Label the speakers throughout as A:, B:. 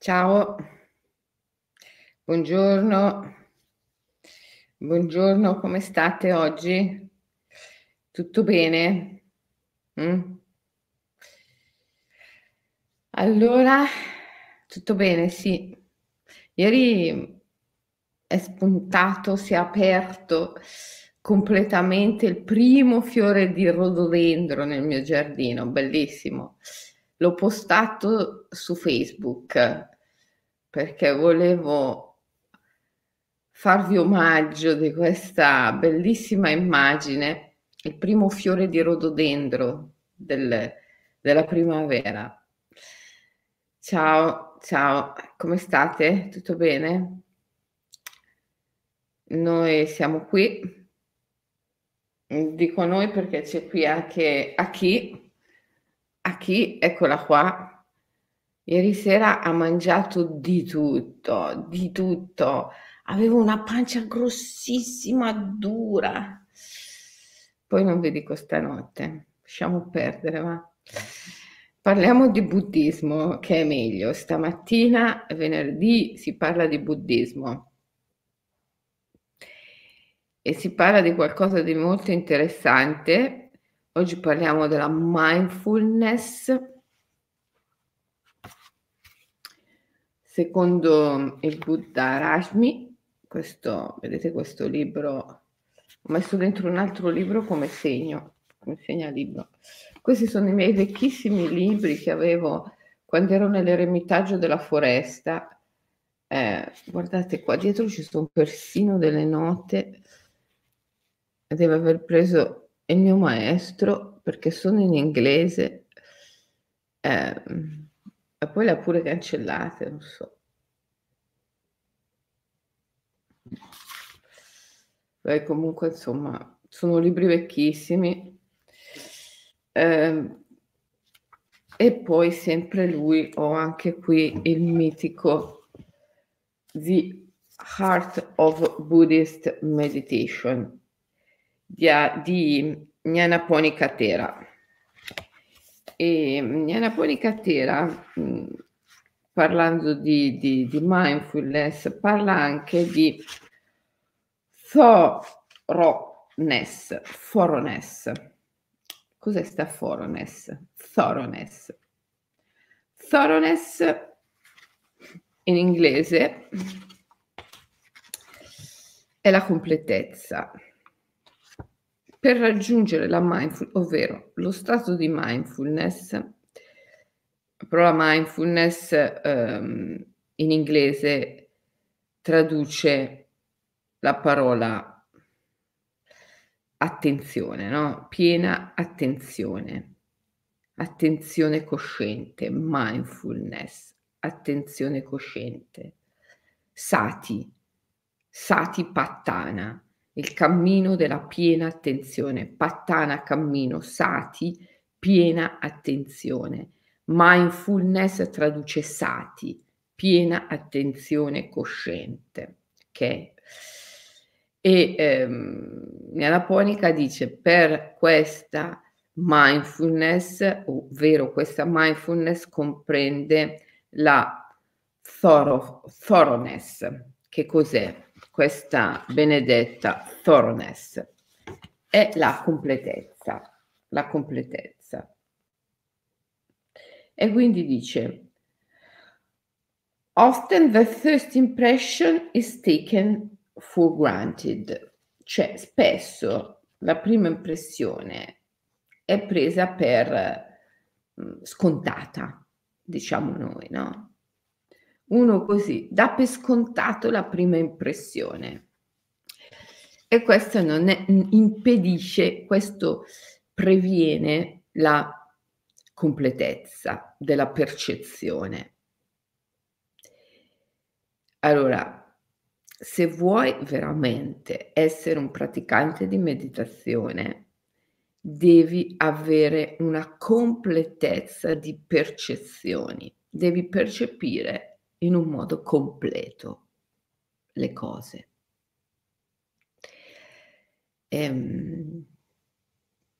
A: Ciao, buongiorno, buongiorno, come state oggi? Tutto bene? Mm? Allora, tutto bene, sì. Ieri è spuntato, si è aperto completamente il primo fiore di rododendro nel mio giardino, bellissimo. L'ho postato su Facebook perché volevo farvi omaggio di questa bellissima immagine, il primo fiore di rododendro del, della primavera. Ciao, ciao, come state? Tutto bene? Noi siamo qui, dico noi perché c'è qui anche a chi, a chi, eccola qua, ieri sera ha mangiato di tutto, di tutto, avevo una pancia grossissima, dura, poi non vi dico stanotte, lasciamo perdere, va. Parliamo di buddismo, che è meglio. Stamattina, venerdì, si parla di buddismo e si parla di qualcosa di molto interessante. Oggi parliamo della mindfulness. Secondo il Buddha Rashmi, questo, vedete questo libro, ho messo dentro un altro libro come segno, come segnalibro. Questi sono i miei vecchissimi libri che avevo quando ero nell'eremitaggio della foresta. Eh, guardate, qua dietro ci sono persino delle note. Deve aver preso il mio maestro perché sono in inglese. Eh, e poi le ha pure cancellate, non so. Beh, comunque, insomma, sono libri vecchissimi eh, e poi sempre lui, ho anche qui il mitico The Heart of Buddhist Meditation di, di Jnanaponi Katera. E Jnanaponi Katera, parlando di, di, di mindfulness, parla anche di thoroughness, thoroughness Cos'è sta thoroughness? Thoroughness. Thoroughness in inglese è la completezza. Per raggiungere la mindfulness, ovvero lo stato di mindfulness, la parola mindfulness um, in inglese traduce la parola attenzione, no? Piena attenzione, attenzione cosciente, mindfulness, attenzione cosciente, sati, sati pattana, il cammino della piena attenzione, pattana cammino, sati, piena attenzione. Mindfulness traduce sati, piena attenzione cosciente. Ok? E ehm, nella ponica dice per questa mindfulness, ovvero questa mindfulness comprende la thorough, thoroughness. Che cos'è questa benedetta thoroughness? È la completezza, la completezza. E quindi dice, often the first impression is taken for granted, cioè spesso la prima impressione è presa per mh, scontata, diciamo noi, no? Uno così dà per scontato la prima impressione e questo non è, impedisce, questo previene la completezza della percezione. Allora, se vuoi veramente essere un praticante di meditazione, devi avere una completezza di percezioni, devi percepire in un modo completo le cose. E, ehm,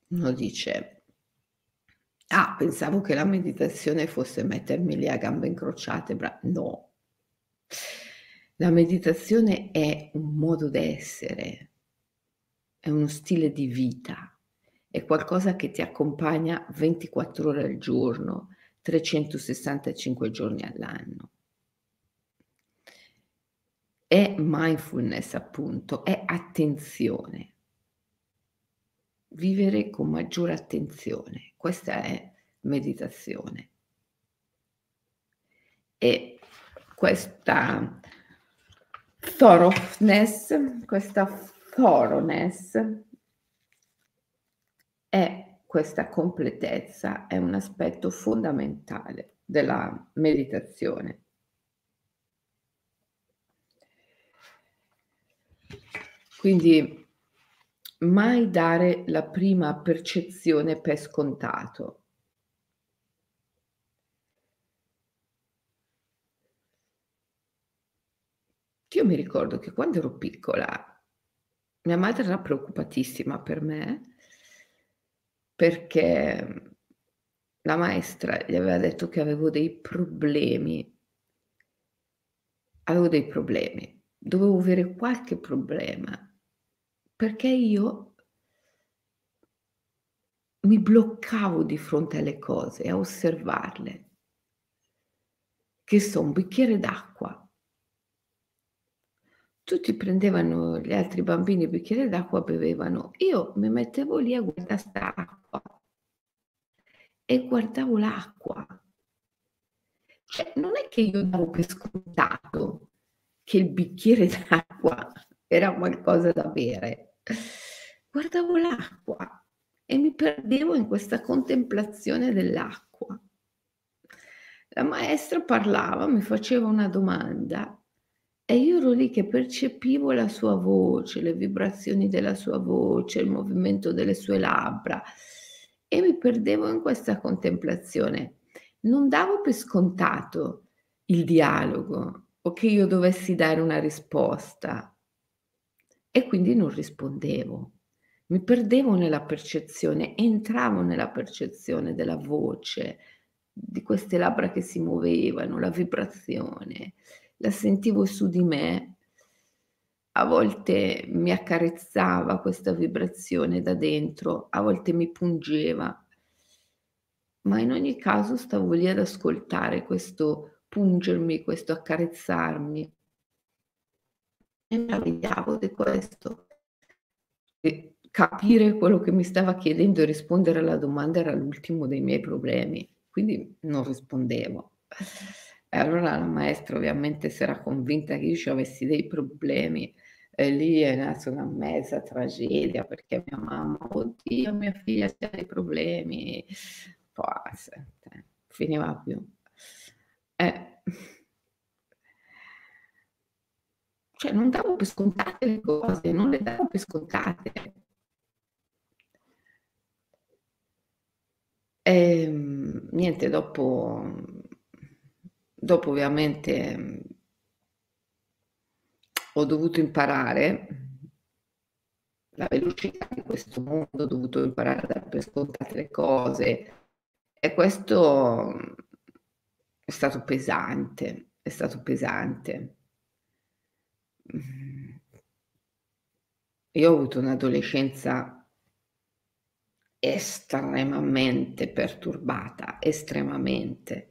A: uno dice, Ah, pensavo che la meditazione fosse mettermi lì a gambe incrociate, bra no. La meditazione è un modo d'essere, è uno stile di vita, è qualcosa che ti accompagna 24 ore al giorno, 365 giorni all'anno. È mindfulness appunto, è attenzione vivere con maggiore attenzione. Questa è meditazione. E questa thoroughness, questa thoroughness è questa completezza, è un aspetto fondamentale della meditazione. Quindi mai dare la prima percezione per scontato. Io mi ricordo che quando ero piccola mia madre era preoccupatissima per me perché la maestra gli aveva detto che avevo dei problemi. Avevo dei problemi, dovevo avere qualche problema perché io mi bloccavo di fronte alle cose, a osservarle. Che so, un bicchiere d'acqua. Tutti prendevano gli altri bambini il bicchiere d'acqua, bevevano. Io mi mettevo lì a guardare sta acqua e guardavo l'acqua. Cioè, non è che io davo per scontato che il bicchiere d'acqua era qualcosa da bere guardavo l'acqua e mi perdevo in questa contemplazione dell'acqua. La maestra parlava, mi faceva una domanda e io ero lì che percepivo la sua voce, le vibrazioni della sua voce, il movimento delle sue labbra e mi perdevo in questa contemplazione. Non davo per scontato il dialogo o che io dovessi dare una risposta e quindi non rispondevo. Mi perdevo nella percezione, entravo nella percezione della voce, di queste labbra che si muovevano, la vibrazione, la sentivo su di me. A volte mi accarezzava questa vibrazione da dentro, a volte mi pungeva, ma in ogni caso stavo lì ad ascoltare questo pungermi, questo accarezzarmi mi meravigliavo di questo. E capire quello che mi stava chiedendo e rispondere alla domanda era l'ultimo dei miei problemi, quindi non rispondevo. E allora la maestra ovviamente si era convinta che io avessi dei problemi e lì è nata una mezza tragedia perché mia mamma, oddio, mia figlia ha dei problemi. Poi, finiva più. Eh, Cioè non davo per scontate le cose, non le davo per scontate. E, ehm, niente, dopo, dopo ovviamente ho dovuto imparare la velocità di questo mondo, ho dovuto imparare a dare per scontate le cose e questo è stato pesante, è stato pesante. Io ho avuto un'adolescenza estremamente perturbata, estremamente,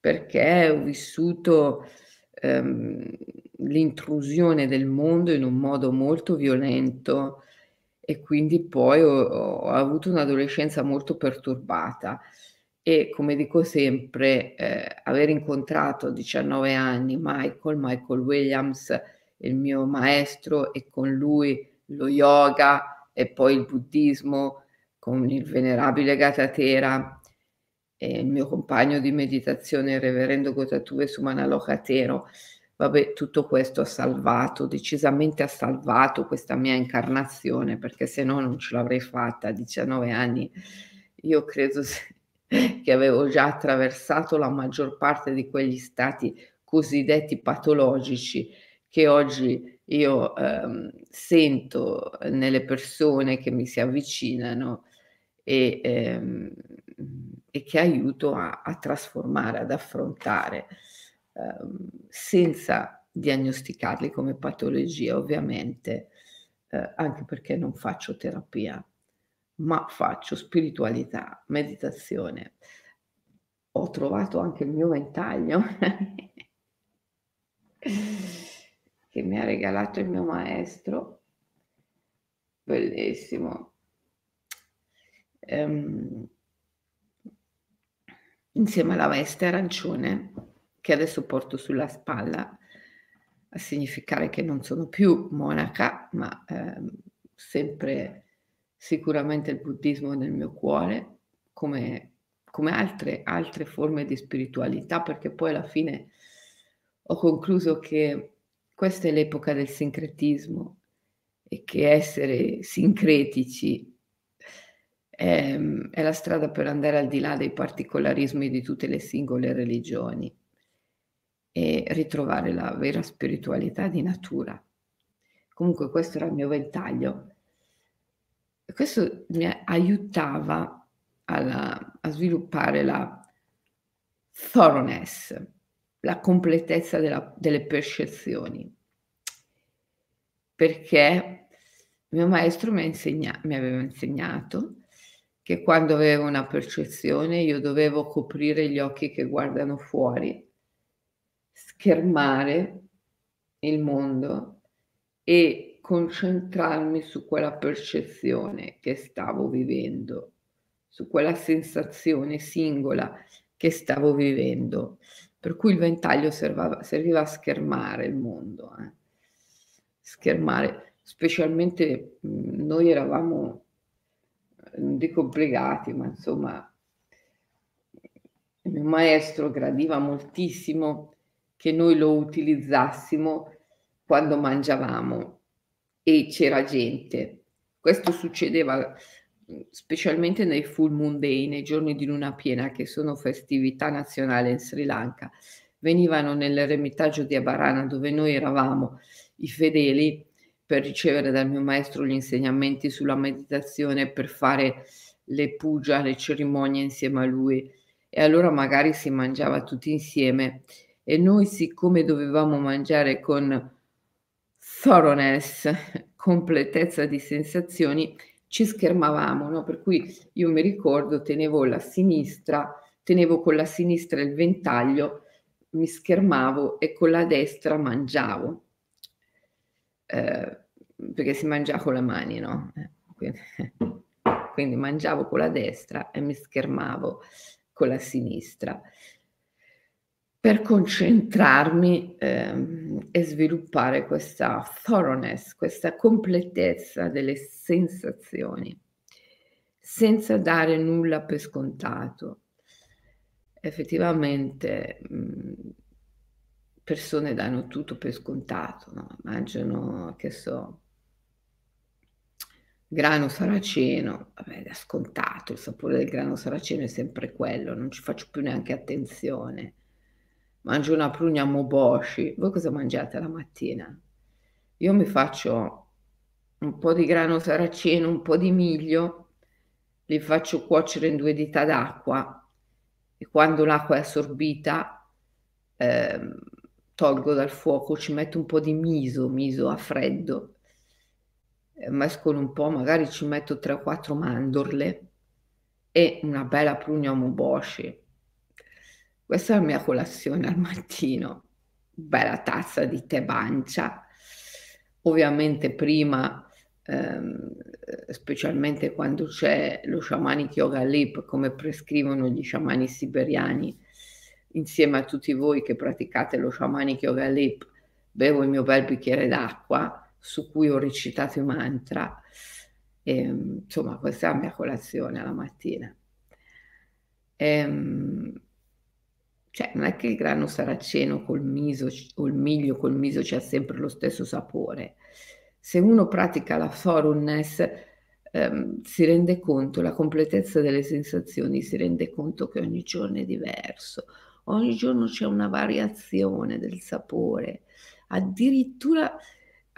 A: perché ho vissuto ehm, l'intrusione del mondo in un modo molto violento e quindi poi ho, ho avuto un'adolescenza molto perturbata e come dico sempre, eh, aver incontrato a 19 anni Michael, Michael Williams, il mio maestro e con lui lo yoga e poi il buddismo con il venerabile Gatatera e il mio compagno di meditazione il reverendo Gotatue Sumanalokatero. Vabbè, tutto questo ha salvato, decisamente ha salvato questa mia incarnazione, perché se no non ce l'avrei fatta a 19 anni. Io credo che avevo già attraversato la maggior parte di quegli stati cosiddetti patologici che oggi io ehm, sento nelle persone che mi si avvicinano e ehm, e che aiuto a, a, trasformare, ad affrontare, ehm, senza diagnosticarli come patologia, ovviamente, eh, anche perché non faccio terapia, ma faccio spiritualità, meditazione. Ho trovato anche il mio ventaglio che mi ha regalato il mio maestro, bellissimo. Um, insieme alla veste arancione che adesso porto sulla spalla a significare che non sono più monaca, ma ehm, sempre sicuramente il buddismo nel mio cuore, come, come altre, altre forme di spiritualità, perché poi alla fine ho concluso che questa è l'epoca del sincretismo e che essere sincretici è, ehm, è la strada per andare al di là dei particolarismi di tutte le singole religioni e ritrovare la vera spiritualità di natura. Comunque questo era il mio ventaglio. Questo mi aiutava alla, a sviluppare la thoroughness, la completezza della, delle percezioni. Perché mio maestro mi, insegna, mi aveva insegnato che quando avevo una percezione io dovevo coprire gli occhi che guardano fuori schermare il mondo e concentrarmi su quella percezione che stavo vivendo, su quella sensazione singola che stavo vivendo. Per cui il ventaglio serviva, serviva a schermare il mondo, eh. schermare, specialmente noi eravamo, non dico obbligati, ma insomma, il mio maestro gradiva moltissimo che noi lo utilizzassimo quando mangiavamo e c'era gente. Questo succedeva specialmente nei full moon day, nei giorni di luna piena, che sono festività nazionali in Sri Lanka. Venivano nell'eremitaggio di Abarana, dove noi eravamo i fedeli, per ricevere dal mio maestro gli insegnamenti sulla meditazione, per fare le puja, le cerimonie insieme a lui. E allora magari si mangiava tutti insieme e noi siccome dovevamo mangiare con thoroughness, completezza di sensazioni, ci schermavamo, no? per cui io mi ricordo, tenevo la sinistra, tenevo con la sinistra il ventaglio, mi schermavo e con la destra mangiavo, eh, perché si mangia con le mani, no? Quindi, quindi mangiavo con la destra e mi schermavo con la sinistra per concentrarmi ehm, e sviluppare questa thoroughness, questa completezza delle sensazioni, senza dare nulla per scontato. Effettivamente persone danno tutto per scontato, no? mangiano, che so, grano saraceno, vabbè, è scontato, il sapore del grano saraceno è sempre quello, non ci faccio più neanche attenzione mangio una prugna moboshi. Voi cosa mangiate la mattina? Io mi faccio un po' di grano saraceno, un po' di miglio, li faccio cuocere in due dita d'acqua e quando l'acqua è assorbita eh, tolgo dal fuoco, ci metto un po' di miso, miso a freddo, eh, mescolo un po', magari ci metto 3 o 4 mandorle e una bella prugna moboshi questa è la mia colazione al mattino, bella tazza di tè bancia, ovviamente prima, ehm, specialmente quando c'è lo shamanic yoga lip, come prescrivono gli sciamani siberiani, insieme a tutti voi che praticate lo shamanic yoga lip, bevo il mio bel bicchiere d'acqua su cui ho recitato i mantra. E, insomma, questa è la mia colazione alla mattina. Ehm, cioè, non è che il grano saraceno col miso o il miglio col miso c'ha sempre lo stesso sapore. Se uno pratica la thoroughness, ehm, si rende conto, la completezza delle sensazioni, si rende conto che ogni giorno è diverso, ogni giorno c'è una variazione del sapore, addirittura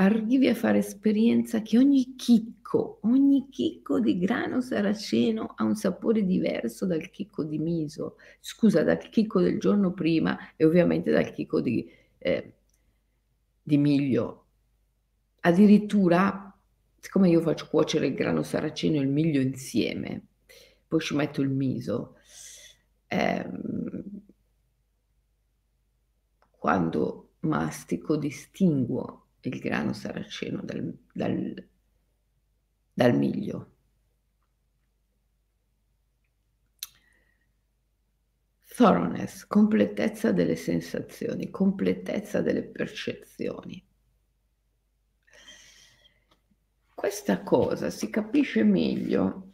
A: arrivi a fare esperienza che ogni chicco, ogni chicco di grano saraceno ha un sapore diverso dal chicco di miso, scusa, dal chicco del giorno prima e ovviamente dal chicco di, eh, di miglio. Addirittura, siccome io faccio cuocere il grano saraceno e il miglio insieme, poi ci metto il miso, ehm, quando mastico distinguo il grano saraceno dal, dal, dal miglio. Thoroughness, completezza delle sensazioni, completezza delle percezioni. Questa cosa si capisce meglio,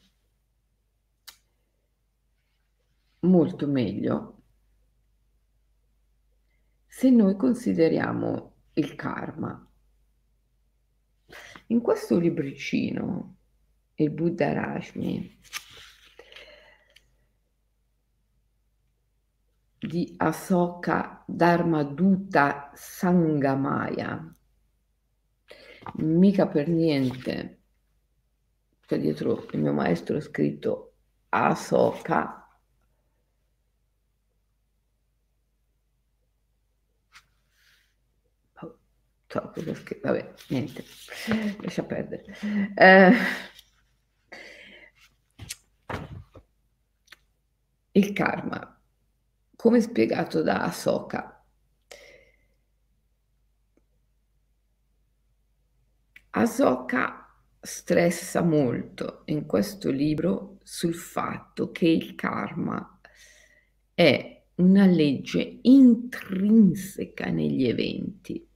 A: molto meglio, se noi consideriamo il karma. In questo libricino, il Buddha Rashmi, di Asoka Dharmaduta Sangamaya, mica per niente, c'è dietro il mio maestro scritto Asoka cosa scritto, vabbè, niente, lascia perdere. Eh, il karma, come spiegato da Asoka. Asoka stressa molto in questo libro sul fatto che il karma è una legge intrinseca negli eventi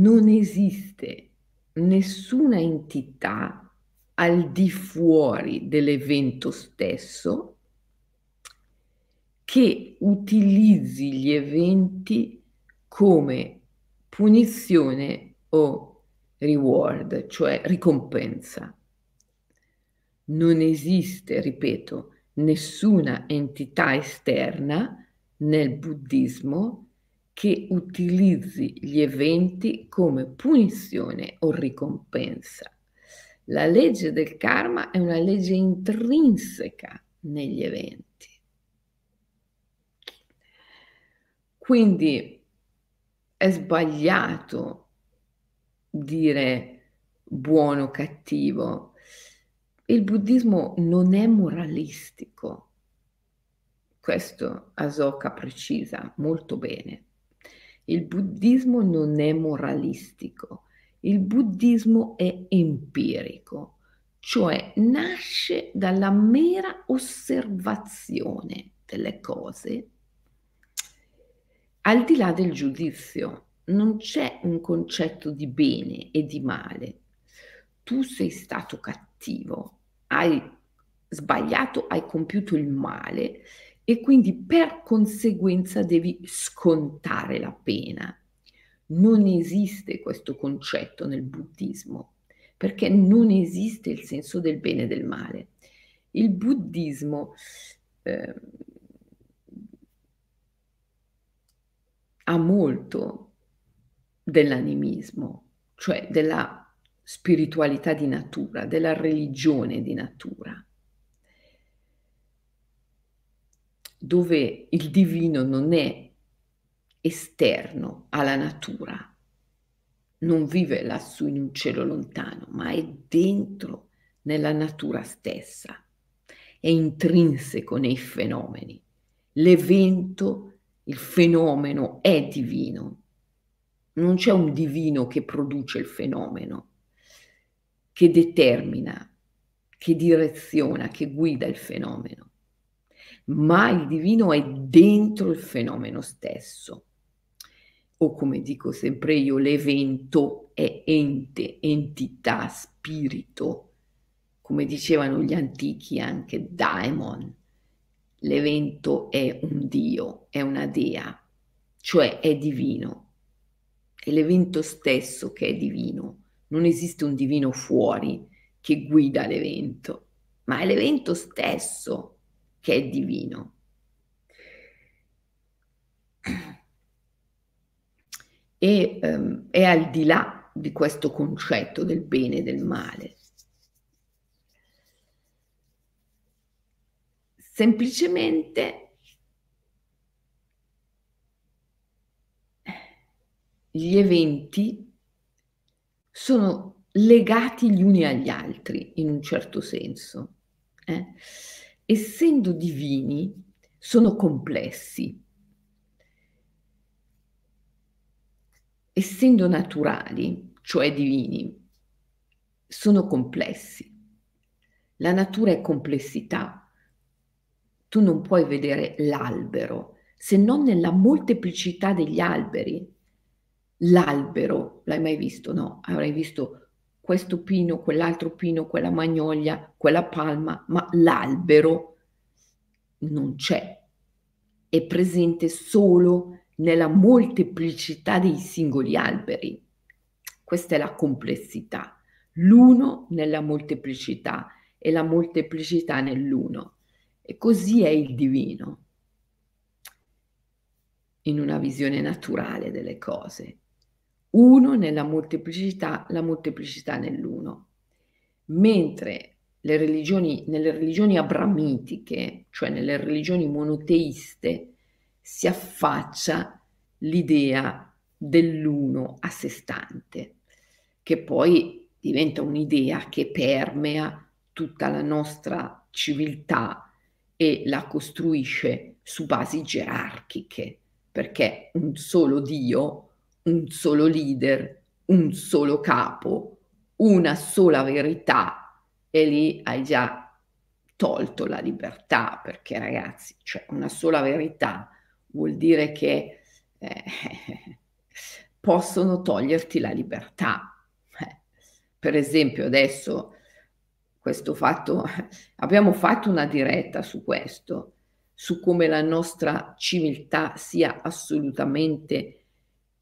A: non esiste nessuna entità al di fuori dell'evento stesso che utilizzi gli eventi come punizione o reward, cioè ricompensa. Non esiste, ripeto, nessuna entità esterna nel buddismo che utilizzi gli eventi come punizione o ricompensa. La legge del karma è una legge intrinseca negli eventi. Quindi è sbagliato dire buono o cattivo. Il buddismo non è moralistico. Questo Asoka precisa molto bene. Il buddismo non è moralistico, il buddismo è empirico, cioè nasce dalla mera osservazione delle cose al di là del giudizio. Non c'è un concetto di bene e di male. Tu sei stato cattivo, hai sbagliato, hai compiuto il male e quindi per conseguenza devi scontare la pena. Non esiste questo concetto nel buddismo, perché non esiste il senso del bene e del male. Il buddismo eh, ha molto dell'animismo, cioè della spiritualità di natura, della religione di natura. Dove il divino non è esterno alla natura, non vive lassù in un cielo lontano, ma è dentro nella natura stessa, è intrinseco nei fenomeni. L'evento, il fenomeno è divino. Non c'è un divino che produce il fenomeno, che determina, che direziona, che guida il fenomeno ma il divino è dentro il fenomeno stesso. O come dico sempre io, l'evento è ente, entità, spirito, come dicevano gli antichi anche daemon. L'evento è un dio, è una dea, cioè è divino. È l'evento stesso che è divino. Non esiste un divino fuori che guida l'evento, ma è l'evento stesso che è divino. e um, è al di là di questo concetto del bene e del male. Semplicemente gli eventi sono legati gli uni agli altri in un certo senso. Eh? Essendo divini, sono complessi. Essendo naturali, cioè divini, sono complessi. La natura è complessità tu non puoi vedere l'albero se non nella molteplicità degli alberi. L'albero, l'hai mai visto? No, avrai visto questo pino, quell'altro pino, quella magnolia, quella palma, ma l'albero non c'è, è presente solo nella molteplicità dei singoli alberi. Questa è la complessità, l'uno nella molteplicità e la molteplicità nell'uno. E così è il divino, in una visione naturale delle cose. Uno nella molteplicità, la molteplicità nell'uno. Mentre le religioni, nelle religioni abramitiche, cioè nelle religioni monoteiste, si affaccia l'idea dell'uno a sé stante, che poi diventa un'idea che permea tutta la nostra civiltà e la costruisce su basi gerarchiche, perché un solo Dio, un solo leader, un solo capo, una sola verità e lì hai già tolto la libertà, perché ragazzi, cioè una sola verità vuol dire che eh, possono toglierti la libertà. Eh, per esempio adesso questo fatto, abbiamo fatto una diretta su questo, su come la nostra civiltà sia assolutamente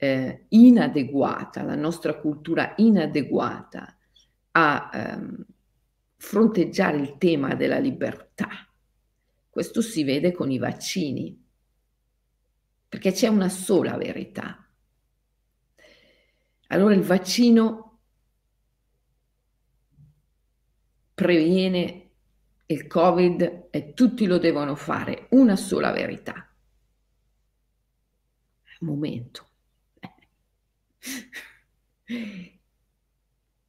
A: eh, inadeguata, la nostra cultura inadeguata a ehm, fronteggiare il tema della libertà. Questo si vede con i vaccini, perché c'è una sola verità. Allora il vaccino previene il Covid e tutti lo devono fare, una sola verità. Momento.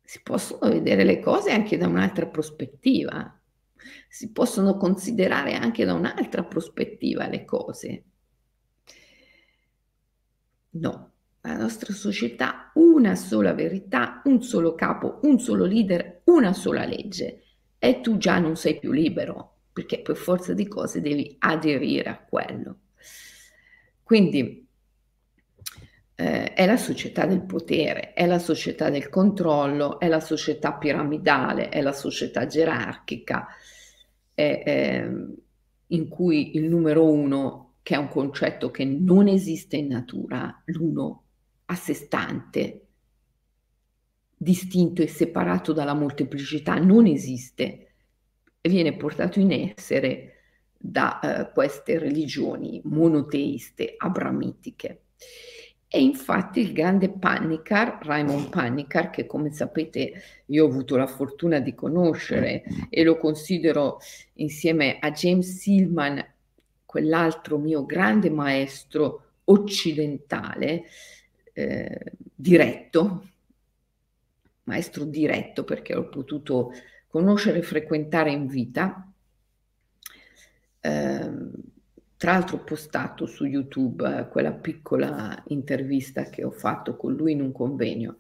A: Si possono vedere le cose anche da un'altra prospettiva, si possono considerare anche da un'altra prospettiva le cose. No, la nostra società una sola verità, un solo capo, un solo leader, una sola legge e tu già non sei più libero perché per forza di cose devi aderire a quello. Quindi eh, è la società del potere, è la società del controllo, è la società piramidale, è la società gerarchica, è, è, in cui il numero uno, che è un concetto che non esiste in natura, l'uno a sé stante, distinto e separato dalla molteplicità, non esiste, viene portato in essere da uh, queste religioni monoteiste abramitiche. E infatti il grande Panicar, Raymond Panicar, che come sapete io ho avuto la fortuna di conoscere e lo considero insieme a James Silman, quell'altro mio grande maestro occidentale, eh, diretto, maestro diretto perché l'ho potuto conoscere e frequentare in vita. Eh, tra l'altro ho postato su YouTube eh, quella piccola intervista che ho fatto con lui in un convegno.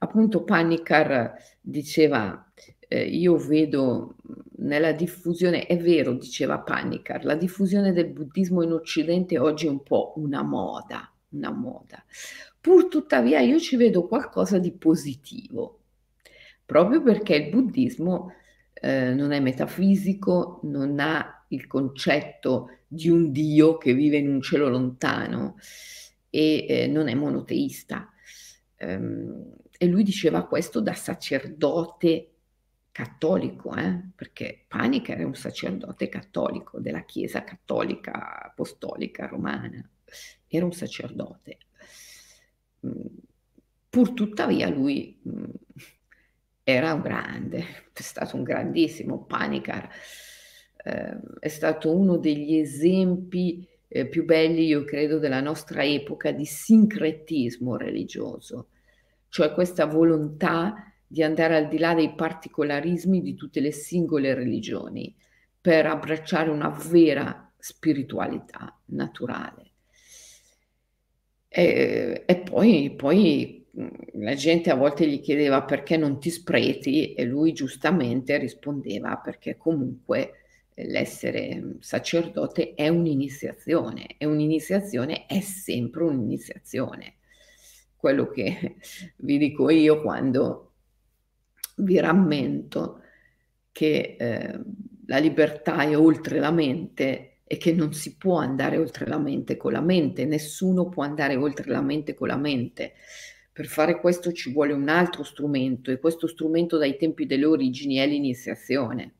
A: Appunto Panicar diceva, eh, io vedo nella diffusione, è vero, diceva Panicar, la diffusione del buddismo in Occidente oggi è un po' una moda, una moda. Pur tuttavia io ci vedo qualcosa di positivo, proprio perché il buddismo eh, non è metafisico, non ha il concetto di un Dio che vive in un cielo lontano e eh, non è monoteista. Um, e lui diceva questo da sacerdote cattolico, eh? perché Panica era un sacerdote cattolico della Chiesa cattolica apostolica romana, era un sacerdote pur tuttavia lui era un grande, è stato un grandissimo Panicar, eh, è stato uno degli esempi eh, più belli, io credo, della nostra epoca di sincretismo religioso, cioè questa volontà di andare al di là dei particolarismi di tutte le singole religioni per abbracciare una vera spiritualità naturale. E, e poi, poi la gente a volte gli chiedeva perché non ti spreti e lui giustamente rispondeva perché comunque l'essere sacerdote è un'iniziazione e un'iniziazione è sempre un'iniziazione. Quello che vi dico io quando vi rammento che eh, la libertà è oltre la mente e che non si può andare oltre la mente con la mente, nessuno può andare oltre la mente con la mente. Per fare questo ci vuole un altro strumento e questo strumento dai tempi delle origini è l'iniziazione.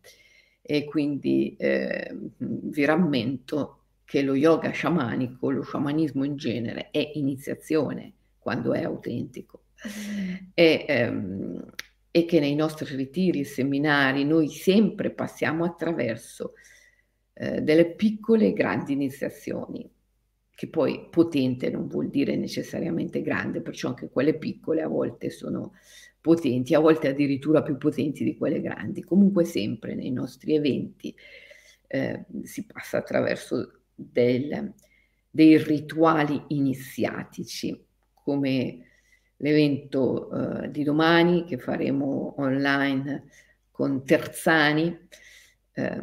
A: E quindi eh, vi rammento che lo yoga sciamanico, lo sciamanismo in genere, è iniziazione quando è autentico. E, ehm, e che nei nostri ritiri seminari noi sempre passiamo attraverso eh, delle piccole e grandi iniziazioni, che poi potente non vuol dire necessariamente grande, perciò anche quelle piccole a volte sono potenti, a volte addirittura più potenti di quelle grandi. Comunque sempre nei nostri eventi eh, si passa attraverso del, dei rituali iniziatici, come l'evento uh, di domani che faremo online con Terzani, eh,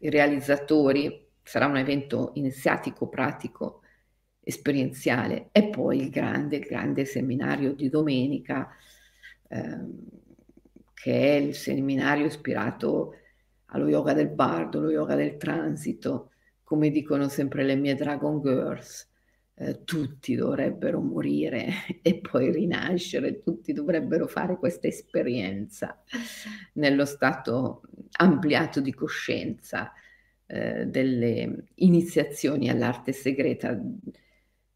A: i realizzatori, sarà un evento iniziatico, pratico, esperienziale. E poi il grande, il grande seminario di domenica eh, che è il seminario ispirato allo yoga del bardo, lo yoga del transito, come dicono sempre le mie Dragon Girls, eh, tutti dovrebbero morire e poi rinascere, tutti dovrebbero fare questa esperienza nello stato ampliato di coscienza eh, delle iniziazioni all'arte segreta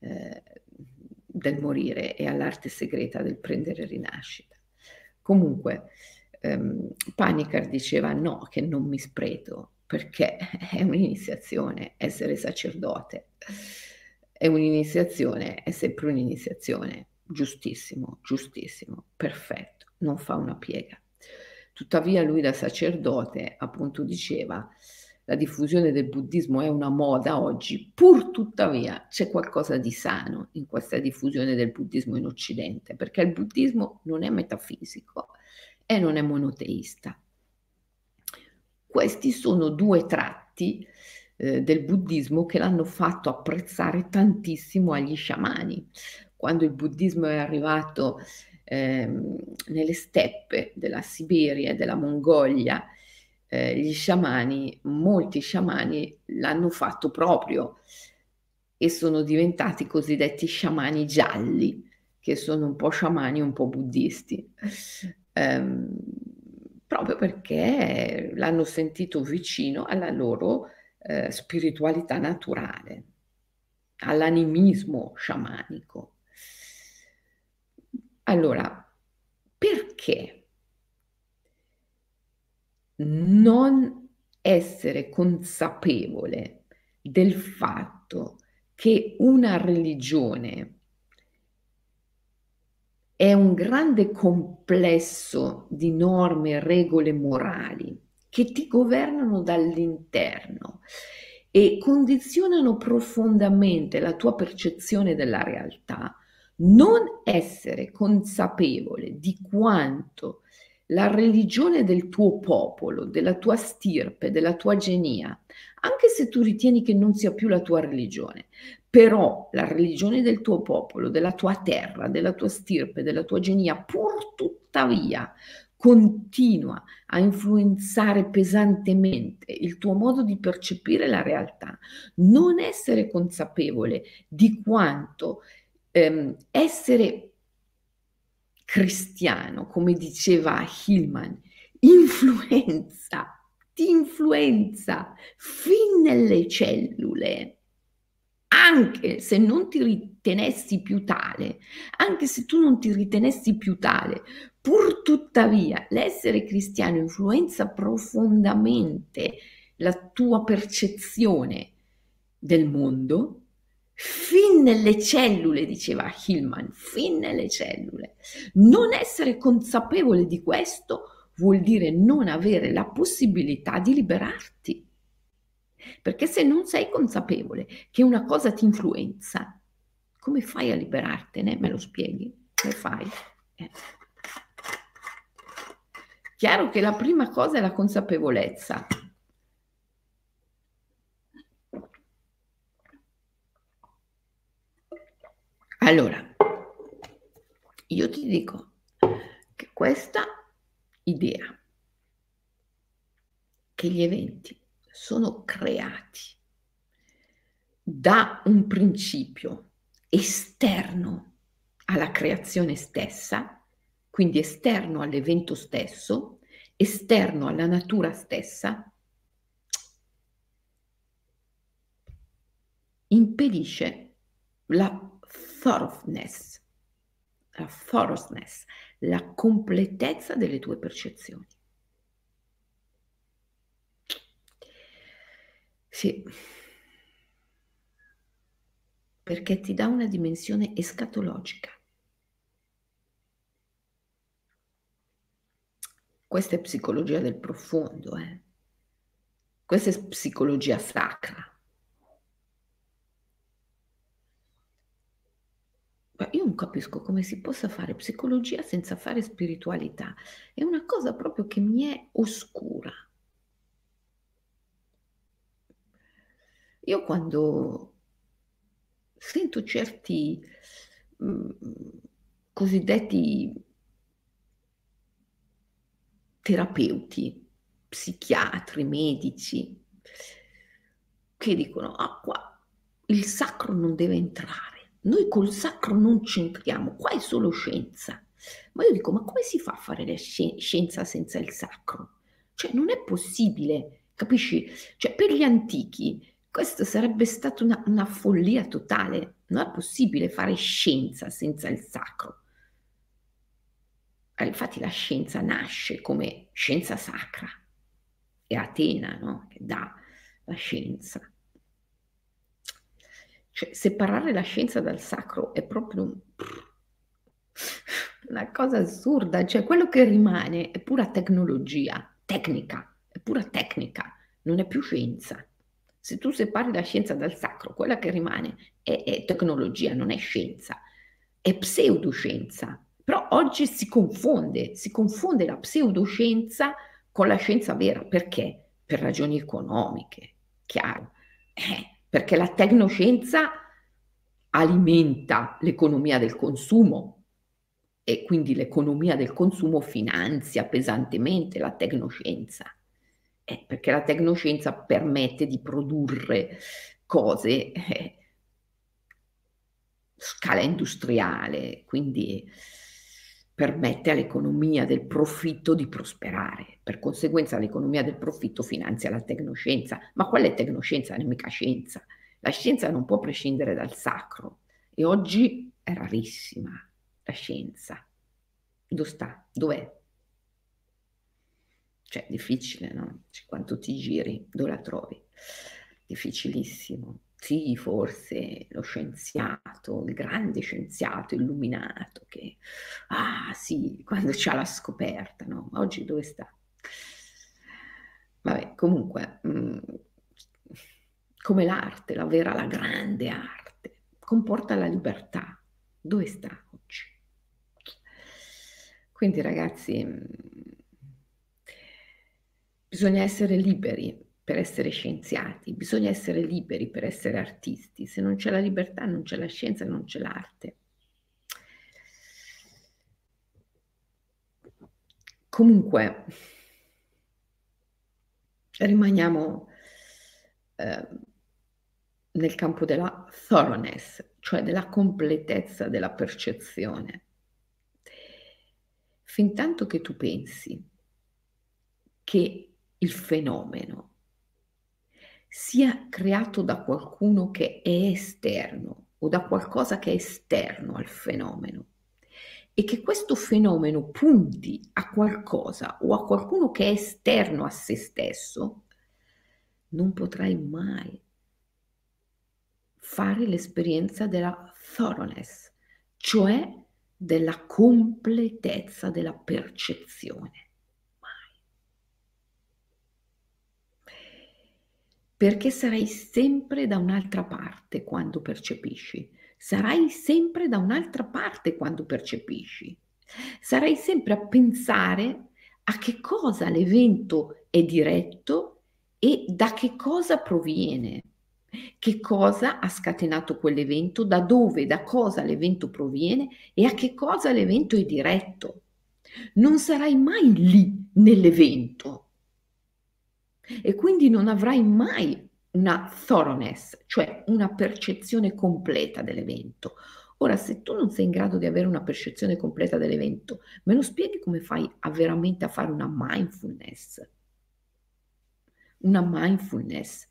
A: eh, del morire e all'arte segreta del prendere rinascita. Comunque, ehm, Panicar diceva no, che non mi spreto perché è un'iniziazione essere sacerdote è un'iniziazione, è sempre un'iniziazione, giustissimo, giustissimo, perfetto, non fa una piega. Tuttavia lui da sacerdote appunto diceva la diffusione del buddismo è una moda oggi, pur tuttavia c'è qualcosa di sano in questa diffusione del buddismo in Occidente, perché il buddismo non è metafisico e non è monoteista. Questi sono due tratti eh, del buddismo che l'hanno fatto apprezzare tantissimo agli sciamani. Quando il buddismo è arrivato ehm, nelle steppe della Siberia e della Mongolia, eh, gli sciamani, molti sciamani l'hanno fatto proprio e sono diventati cosiddetti sciamani gialli, che sono un po' sciamani, un po' buddisti. Um, proprio perché l'hanno sentito vicino alla loro eh, spiritualità naturale, all'animismo sciamanico. Allora, perché non essere consapevole del fatto che una religione è un grande complesso di norme regole morali che ti governano dall'interno e condizionano profondamente la tua percezione della realtà, non essere consapevole di quanto la religione del tuo popolo, della tua stirpe, della tua genia, anche se tu ritieni che non sia più la tua religione, però la religione del tuo popolo, della tua terra, della tua stirpe, della tua genia, pur tuttavia continua a influenzare pesantemente il tuo modo di percepire la realtà, non essere consapevole di quanto ehm, essere cristiano, come diceva Hillman, influenza, ti influenza fin nelle cellule. Anche se non ti ritenessi più tale, anche se tu non ti ritenessi più tale, pur tuttavia l'essere cristiano influenza profondamente la tua percezione del mondo, fin nelle cellule, diceva Hillman, fin nelle cellule. Non essere consapevole di questo vuol dire non avere la possibilità di liberarti. Perché se non sei consapevole che una cosa ti influenza, come fai a liberartene? Me lo spieghi? Come fai? Eh. Chiaro che la prima cosa è la consapevolezza. Allora, io ti dico che questa idea che gli eventi sono creati da un principio esterno alla creazione stessa, quindi esterno all'evento stesso, esterno alla natura stessa, impedisce la thoroughness, la thoroughness, la completezza delle tue percezioni. Sì, perché ti dà una dimensione escatologica. Questa è psicologia del profondo, eh? Questa è psicologia sacra. Io non capisco come si possa fare psicologia senza fare spiritualità. È una cosa proprio che mi è oscura. Io quando sento certi mh, mm, cosiddetti terapeuti, psichiatri, medici, che dicono, ah il sacro non deve entrare, noi col sacro non c'entriamo, qua è solo scienza. Ma io dico, ma come si fa a fare la scienza senza il sacro? Cioè non è possibile, capisci? Cioè per gli antichi questo sarebbe stata una, una follia totale, non è possibile fare scienza senza il sacro. Eh, infatti la scienza nasce come scienza sacra, è Atena no? che dà la scienza. Cioè, separare la scienza dal sacro è proprio un... una cosa assurda, cioè quello che rimane è pura tecnologia, tecnica, è pura tecnica, non è più scienza. Se tu separi la scienza dal sacro, quella che rimane è, è tecnologia, non è scienza, è pseudoscienza. Però oggi si confonde, si confonde la pseudoscienza con la scienza vera. Perché? Per ragioni economiche, chiaro. Eh, perché la tecnoscienza alimenta l'economia del consumo e quindi l'economia del consumo finanzia pesantemente la tecnoscienza. Eh, perché la tecnoscienza permette di produrre cose eh, scala industriale, quindi permette all'economia del profitto di prosperare. Per conseguenza l'economia del profitto finanzia la tecnoscienza, ma qual è tecnoscienza? Non è mica scienza. La scienza non può prescindere dal sacro e oggi è rarissima la scienza. Dove sta? Dov'è? Cioè, difficile, no? Cioè, quanto ti giri, dove la trovi? Difficilissimo. Sì, forse lo scienziato, il grande scienziato illuminato che, ah sì, quando c'ha la scoperta, no? Oggi dove sta? Vabbè, comunque, mh, mm, come l'arte, la vera, la grande arte, comporta la libertà. Dove sta oggi? Quindi ragazzi, mm, Bisogna essere liberi per essere scienziati, bisogna essere liberi per essere artisti. Se non c'è la libertà non c'è la scienza, non c'è l'arte. Comunque, rimaniamo eh, nel campo della thoroughness, cioè della completezza della percezione. Fintanto che tu pensi che il fenomeno sia creato da qualcuno che è esterno o da qualcosa che è esterno al fenomeno e che questo fenomeno punti a qualcosa o a qualcuno che è esterno a se stesso, non potrai mai fare l'esperienza della thoroughness, cioè della completezza della percezione. Perché sarai sempre da un'altra parte quando percepisci. Sarai sempre da un'altra parte quando percepisci. Sarai sempre a pensare a che cosa l'evento è diretto e da che cosa proviene. Che cosa ha scatenato quell'evento, da dove, da cosa l'evento proviene e a che cosa l'evento è diretto. Non sarai mai lì nell'evento, e quindi non avrai mai una thoroughness, cioè una percezione completa dell'evento. Ora, se tu non sei in grado di avere una percezione completa dell'evento, me lo spieghi come fai a veramente a fare una mindfulness? Una mindfulness.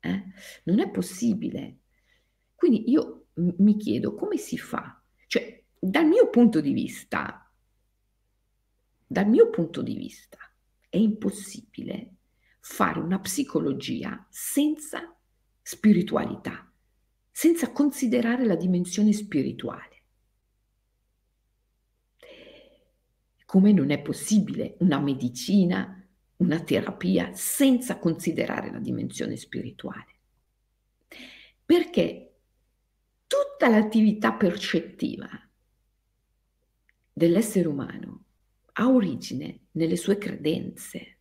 A: Eh? Non è possibile. Quindi io mi chiedo come si fa? Cioè, dal mio punto di vista, dal mio punto di vista, è impossibile fare una psicologia senza spiritualità, senza considerare la dimensione spirituale. Come non è possibile una medicina, una terapia senza considerare la dimensione spirituale? Perché tutta l'attività percettiva dell'essere umano ha origine nelle sue credenze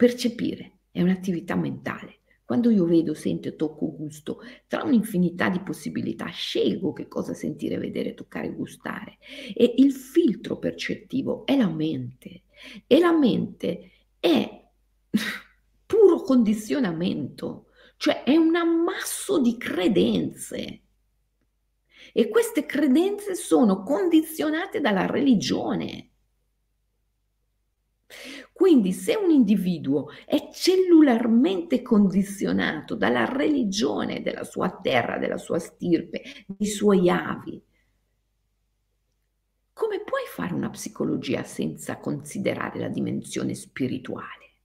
A: Percepire è un'attività mentale. Quando io vedo, sento, tocco, gusto, tra un'infinità di possibilità, scelgo che cosa sentire, vedere, toccare, gustare. E il filtro percettivo è la mente. E la mente è puro condizionamento, cioè è un ammasso di credenze. E queste credenze sono condizionate dalla religione. Quindi se un individuo è cellularmente condizionato dalla religione della sua terra, della sua stirpe, dei suoi avi, come puoi fare una psicologia senza considerare la dimensione spirituale?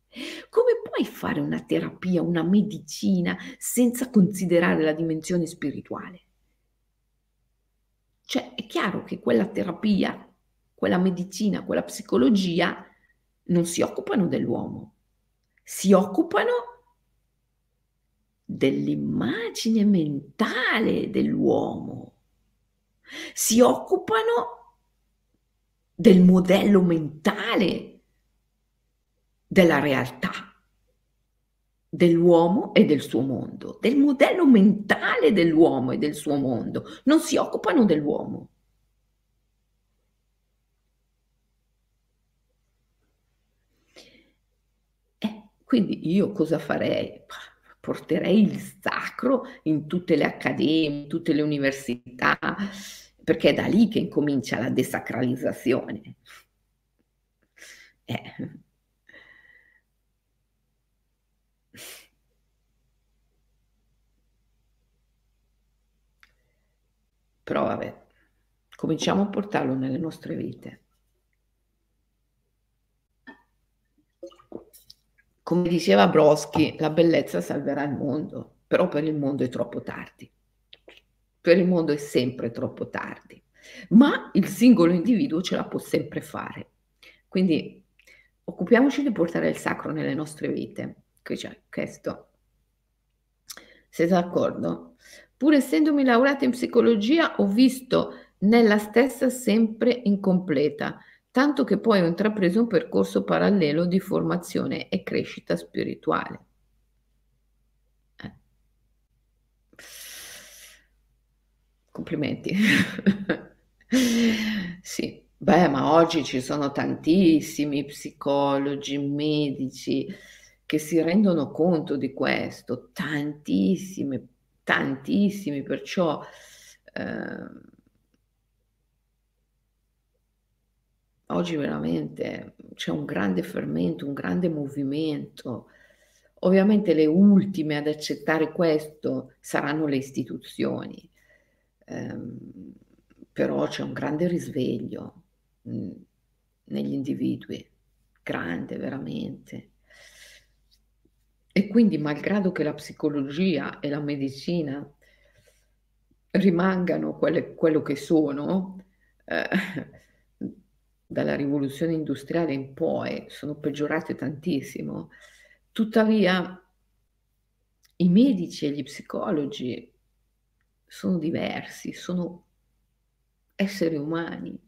A: Come puoi fare una terapia, una medicina senza considerare la dimensione spirituale? Cioè è chiaro che quella terapia, quella medicina, quella psicologia non si occupano dell'uomo, si occupano dell'immagine mentale dell'uomo, si occupano del modello mentale della realtà dell'uomo e del suo mondo, del modello mentale dell'uomo e del suo mondo, non si occupano dell'uomo. Quindi io cosa farei? Porterei il sacro in tutte le accademie, in tutte le università, perché è da lì che incomincia la desacralizzazione. Eh. Però vabbè, cominciamo a portarlo nelle nostre vite. Come diceva Broschi, la bellezza salverà il mondo, però per il mondo è troppo tardi. Per il mondo è sempre troppo tardi, ma il singolo individuo ce la può sempre fare. Quindi occupiamoci di portare il sacro nelle nostre vite. Cioè, questo. Siete d'accordo? Pur essendomi laureata in psicologia, ho visto nella stessa sempre incompleta tanto che poi ho intrapreso un percorso parallelo di formazione e crescita spirituale. Eh. Complimenti. sì, beh, ma oggi ci sono tantissimi psicologi, medici che si rendono conto di questo, tantissimi, tantissimi, perciò... Eh, oggi veramente c'è un grande fermento, un grande movimento. Ovviamente le ultime ad accettare questo saranno le istituzioni, ehm, però c'è un grande risveglio mm, negli individui, grande veramente. E quindi, malgrado che la psicologia e la medicina rimangano quelle, quello che sono, eh, dalla rivoluzione industriale in poi sono peggiorate tantissimo, tuttavia i medici e gli psicologi sono diversi, sono esseri umani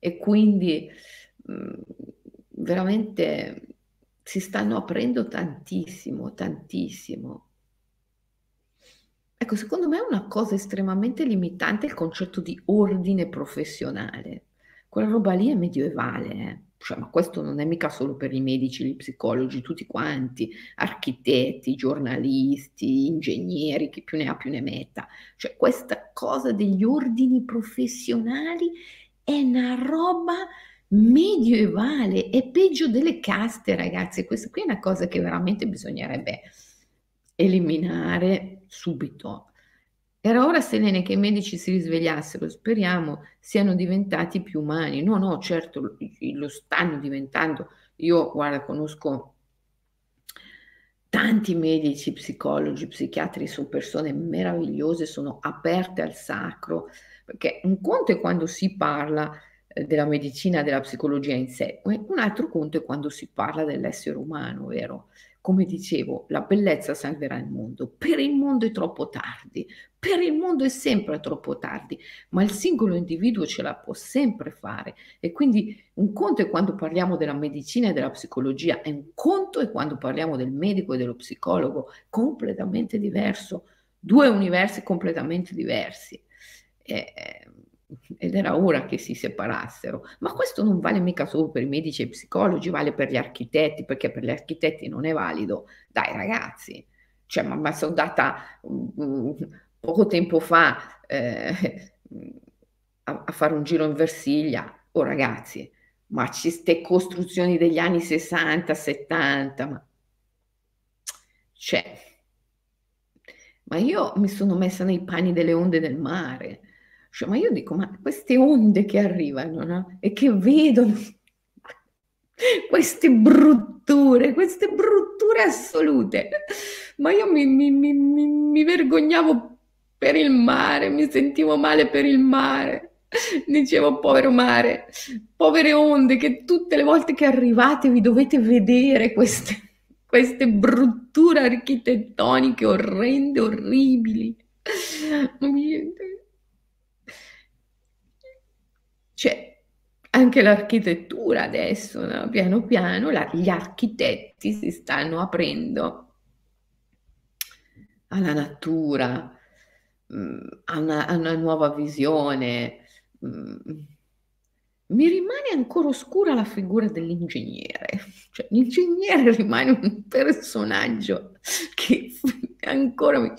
A: e quindi mh, mm, veramente si stanno aprendo tantissimo, tantissimo. Ecco, secondo me è una cosa estremamente limitante il concetto di ordine professionale. Quella roba lì è medievale, eh. cioè, ma questo non è mica solo per i medici, gli psicologi, tutti quanti, architetti, giornalisti, ingegneri, chi più ne ha più ne metta. Cioè, questa cosa degli ordini professionali è una roba medievale, è peggio delle caste, ragazzi. Questa qui è una cosa che veramente bisognerebbe eliminare subito. Era ora, Selene, che i medici si risvegliassero, speriamo siano diventati più umani. No, no, certo, lo, stanno diventando. Io, guarda, conosco tanti medici, psicologi, psichiatri, sono persone meravigliose, sono aperte al sacro, perché un conto è quando si parla eh, della medicina, della psicologia in sé, un altro conto è quando si parla dell'essere umano, vero? Come dicevo, la bellezza salverà il mondo. Per il mondo è troppo tardi, per il mondo è sempre troppo tardi, ma il singolo individuo ce la può sempre fare. E quindi un conto è quando parliamo della medicina e della psicologia, e un conto è quando parliamo del medico e dello psicologo, completamente diverso, due universi completamente diversi. E, ed era ora che si separassero. Ma questo non vale mica solo per i medici e i psicologi, vale per gli architetti, perché per gli architetti non è valido. Dai ragazzi, cioè, ma, ma sono andata um, poco tempo fa eh, a, a, fare un giro in Versilia. Oh ragazzi, ma ci ste costruzioni degli anni 60, 70, ma... Cioè, ma io mi sono messa nei panni delle onde del mare cioè, ma io dico, ma queste onde che arrivano no? e che vedono queste brutture, queste brutture assolute, ma io mi, mi, mi, mi, vergognavo per il mare, mi sentivo male per il mare. Dicevo, povero mare, povere onde, che tutte le volte che arrivate vi dovete vedere queste, queste brutture architettoniche orrende, orribili. Cioè, anche l'architettura adesso, no? piano piano, la, gli architetti si stanno aprendo alla natura, mh, mm, una, una, nuova visione. Mm. mi rimane ancora oscura la figura dell'ingegnere. Cioè, l'ingegnere rimane un personaggio che ancora mi...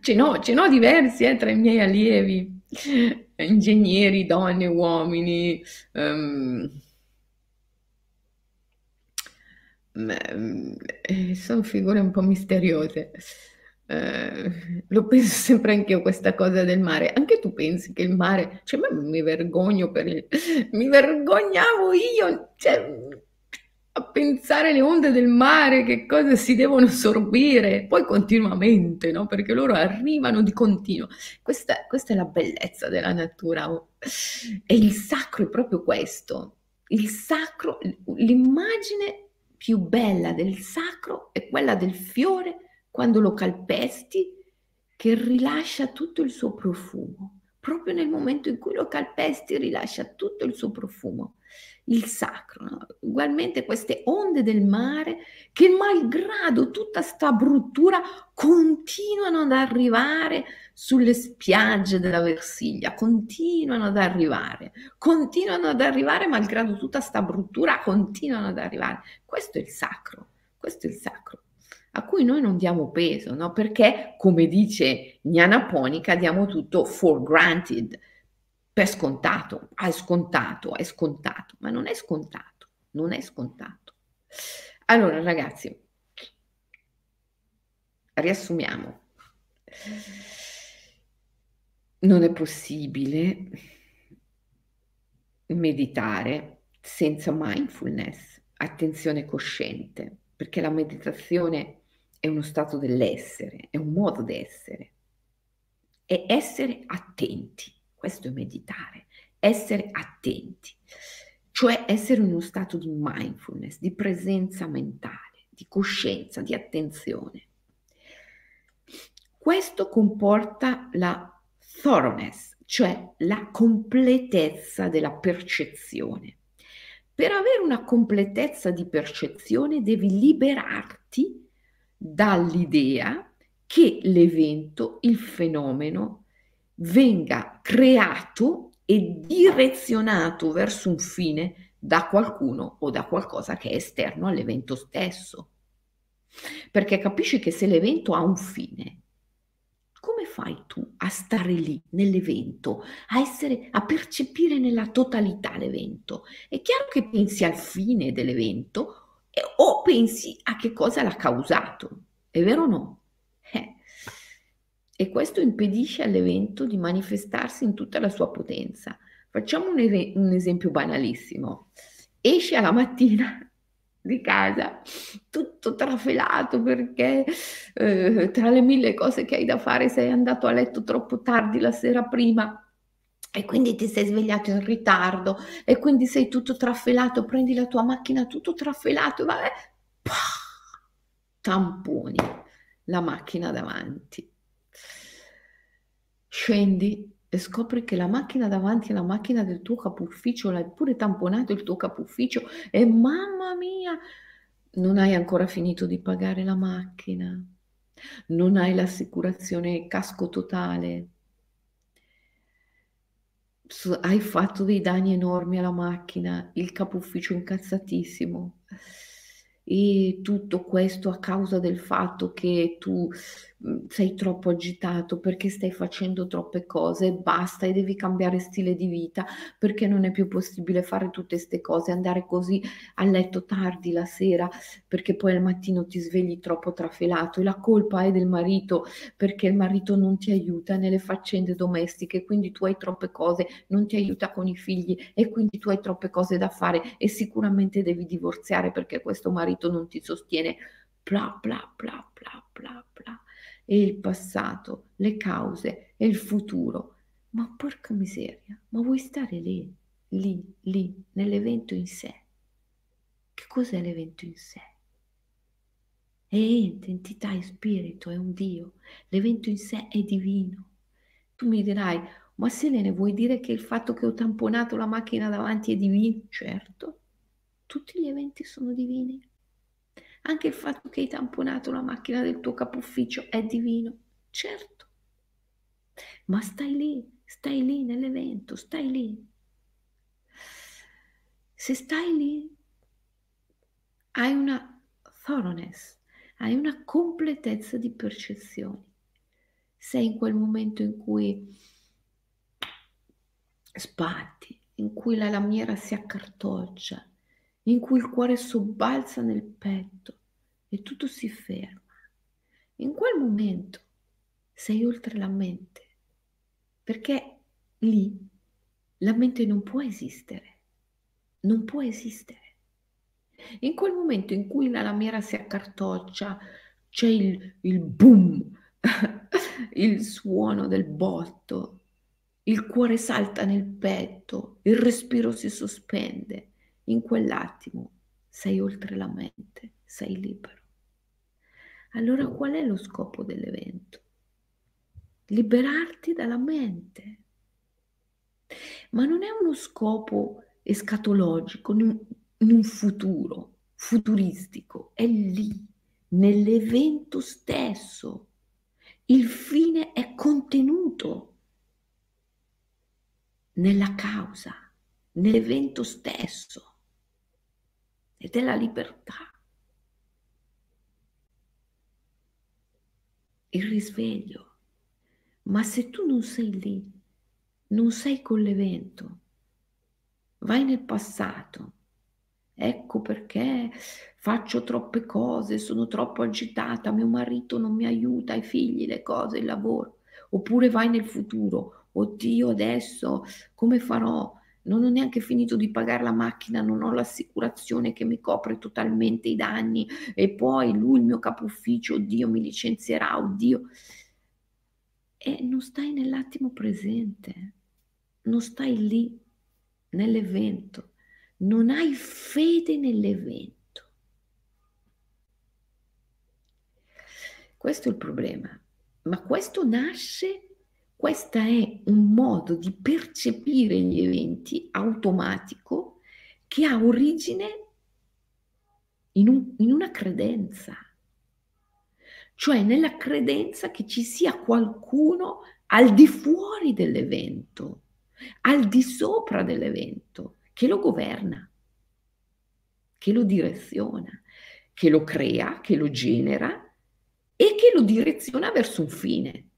A: Ce n'ho, ce n'ho diversi eh, tra i miei allievi ingegneri, donne, uomini, um, sono figure un po' misteriose. Uh, lo penso sempre anche io questa cosa del mare. Anche tu pensi che il mare, cioè, mi vergogno per il, mi vergognavo io, cioè, a pensare alle onde del mare, che cosa si devono sorbire, poi continuamente, no? Perché loro arrivano di continuo. Questa, questa è la bellezza della natura. E il sacro è proprio questo. Il sacro, l'immagine più bella del sacro è quella del fiore quando lo calpesti che rilascia tutto il suo profumo. Proprio nel momento in cui lo calpesti rilascia tutto il suo profumo il sacro. No? Ugualmente queste onde del mare che malgrado tutta sta bruttura continuano ad arrivare sulle spiagge della Versilia, continuano ad arrivare, continuano ad arrivare malgrado tutta sta bruttura, continuano ad arrivare. Questo è il sacro, questo è il sacro a cui noi non diamo peso, no? perché, come dice Gnana Ponica, diamo tutto for granted, per scontato, è scontato, è scontato, ma non è scontato, non è scontato. Allora ragazzi, riassumiamo. Non è possibile meditare senza mindfulness, attenzione cosciente, perché la meditazione è uno stato dell'essere, è un modo di essere. È essere attenti, questo è meditare, essere attenti, cioè essere in uno stato di mindfulness, di presenza mentale, di coscienza, di attenzione. Questo comporta la thoroughness, cioè la completezza della percezione. Per avere una completezza di percezione devi liberarti dall'idea che l'evento, il fenomeno, venga creato e direzionato verso un fine da qualcuno o da qualcosa che è esterno all'evento stesso. Perché capisci che se l'evento ha un fine, come fai tu a stare lì nell'evento, a essere, a percepire nella totalità l'evento? È chiaro che pensi al fine dell'evento o pensi a che cosa l'ha causato, è vero o no? Eh. E questo impedisce all'evento di manifestarsi in tutta la sua potenza. Facciamo un, es- un esempio banalissimo. Esci alla mattina di casa, tutto trafelato perché eh, tra le mille cose che hai da fare sei andato a letto troppo tardi la sera prima e quindi ti sei svegliato in ritardo e quindi sei tutto trafelato, prendi la tua macchina tutto trafelato, vabbè, pah, tamponi la macchina davanti. Scendi e scopri che la macchina davanti è la macchina del tuo capo ufficio, l'hai pure tamponato il tuo capo ufficio e mamma mia, non hai ancora finito di pagare la macchina, non hai l'assicurazione casco totale, hai fatto dei danni enormi alla macchina, il capo ufficio incazzatissimo. E tutto questo a causa del fatto che tu sei troppo agitato perché stai facendo troppe cose, basta e devi cambiare stile di vita perché non è più possibile fare tutte queste cose, andare così a letto tardi la sera perché poi al mattino ti svegli troppo trafelato e la colpa è del marito perché il marito non ti aiuta nelle faccende domestiche, quindi tu hai troppe cose, non ti aiuta con i figli e quindi tu hai troppe cose da fare e sicuramente devi divorziare perché questo marito marito non ti sostiene, bla bla bla bla bla bla. E il passato, le cause e il futuro. Ma porca miseria, ma vuoi stare lì, lì, lì, nell'evento in sé? Che cos'è l'evento in sé? È ente, entità e spirito, è un Dio. L'evento in sé è divino. Tu mi dirai, ma Selene, vuoi dire che il fatto che ho tamponato la macchina davanti è divino? Certo, tutti gli eventi sono divini. Anche il fatto che hai tamponato la macchina del tuo capo ufficio è divino, certo. Ma stai lì, stai lì nell'evento, stai lì. Se stai lì, hai una thoroughness, hai una completezza di percezioni. Sei in quel momento in cui sbatti, in cui la lamiera si accartoccia, in cui il cuore sobbalza nel petto e tutto si ferma. In quel momento sei oltre la mente, perché lì la mente non può esistere, non può esistere. In quel momento in cui la lamiera si accartoccia, c'è il, il boom, il suono del botto, il cuore salta nel petto, il respiro si sospende in quell'attimo sei oltre la mente, sei libero. Allora qual è lo scopo dell'evento? Liberarti dalla mente. Ma non è uno scopo escatologico, in un futuro, futuristico, è lì, nell'evento stesso. Il fine è contenuto nella causa, nell'evento stesso ed è la libertà. Il risveglio. Ma se tu non sei lì, non sei con l'evento, vai nel passato ecco perché faccio troppe cose, sono troppo agitata, mio marito non mi aiuta, i figli, le cose, il lavoro. Oppure vai nel futuro, oddio adesso come farò? Non ho neanche finito di pagare la macchina, non ho l'assicurazione che mi copre totalmente i danni e poi lui, il mio capo ufficio, oddio mi licenzierà, oddio. E non stai nell'attimo presente, non stai lì nell'evento, non hai fede nell'evento. Questo è il problema, ma questo nasce, questo è un modo di percepire gli eventi automatico che ha origine in, un, in una credenza, cioè nella credenza che ci sia qualcuno al di fuori dell'evento, al di sopra dell'evento, che lo governa, che lo direziona, che lo crea, che lo genera e che lo direziona verso un fine.